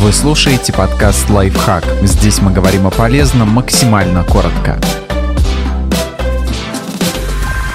Вы слушаете подкаст «Лайфхак». Здесь мы говорим о полезном максимально коротко.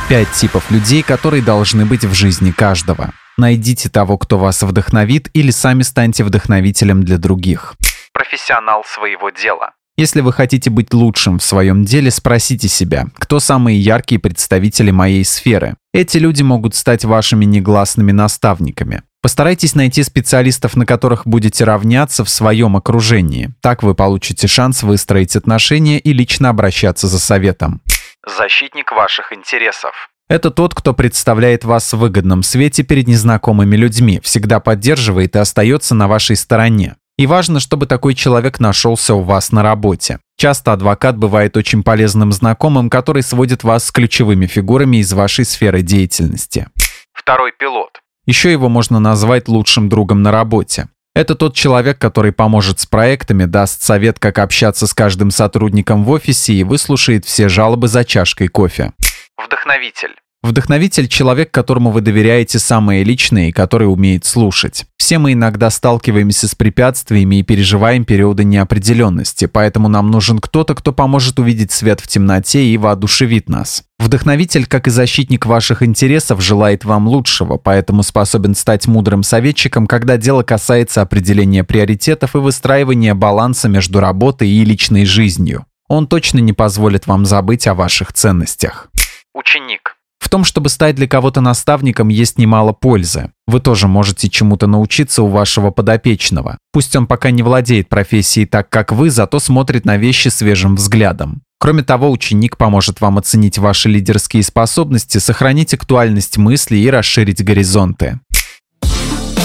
Пять типов людей, которые должны быть в жизни каждого. Найдите того, кто вас вдохновит, или сами станьте вдохновителем для других. Профессионал своего дела. Если вы хотите быть лучшим в своем деле, спросите себя, кто самые яркие представители моей сферы. Эти люди могут стать вашими негласными наставниками. Постарайтесь найти специалистов, на которых будете равняться в своем окружении. Так вы получите шанс выстроить отношения и лично обращаться за советом. Защитник ваших интересов. Это тот, кто представляет вас в выгодном свете перед незнакомыми людьми, всегда поддерживает и остается на вашей стороне. И важно, чтобы такой человек нашелся у вас на работе. Часто адвокат бывает очень полезным знакомым, который сводит вас с ключевыми фигурами из вашей сферы деятельности. Второй пилот. Еще его можно назвать лучшим другом на работе. Это тот человек, который поможет с проектами, даст совет, как общаться с каждым сотрудником в офисе и выслушает все жалобы за чашкой кофе. Вдохновитель. Вдохновитель – человек, которому вы доверяете самое личное и который умеет слушать. Все мы иногда сталкиваемся с препятствиями и переживаем периоды неопределенности, поэтому нам нужен кто-то, кто поможет увидеть свет в темноте и воодушевит нас. Вдохновитель, как и защитник ваших интересов, желает вам лучшего, поэтому способен стать мудрым советчиком, когда дело касается определения приоритетов и выстраивания баланса между работой и личной жизнью. Он точно не позволит вам забыть о ваших ценностях. Ученик. Том, чтобы стать для кого-то наставником, есть немало пользы. Вы тоже можете чему-то научиться у вашего подопечного. Пусть он пока не владеет профессией так, как вы, зато смотрит на вещи свежим взглядом. Кроме того, ученик поможет вам оценить ваши лидерские способности, сохранить актуальность мыслей и расширить горизонты.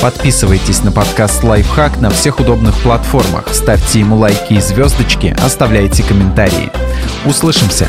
Подписывайтесь на подкаст «Лайфхак» на всех удобных платформах, ставьте ему лайки и звездочки, оставляйте комментарии. Услышимся!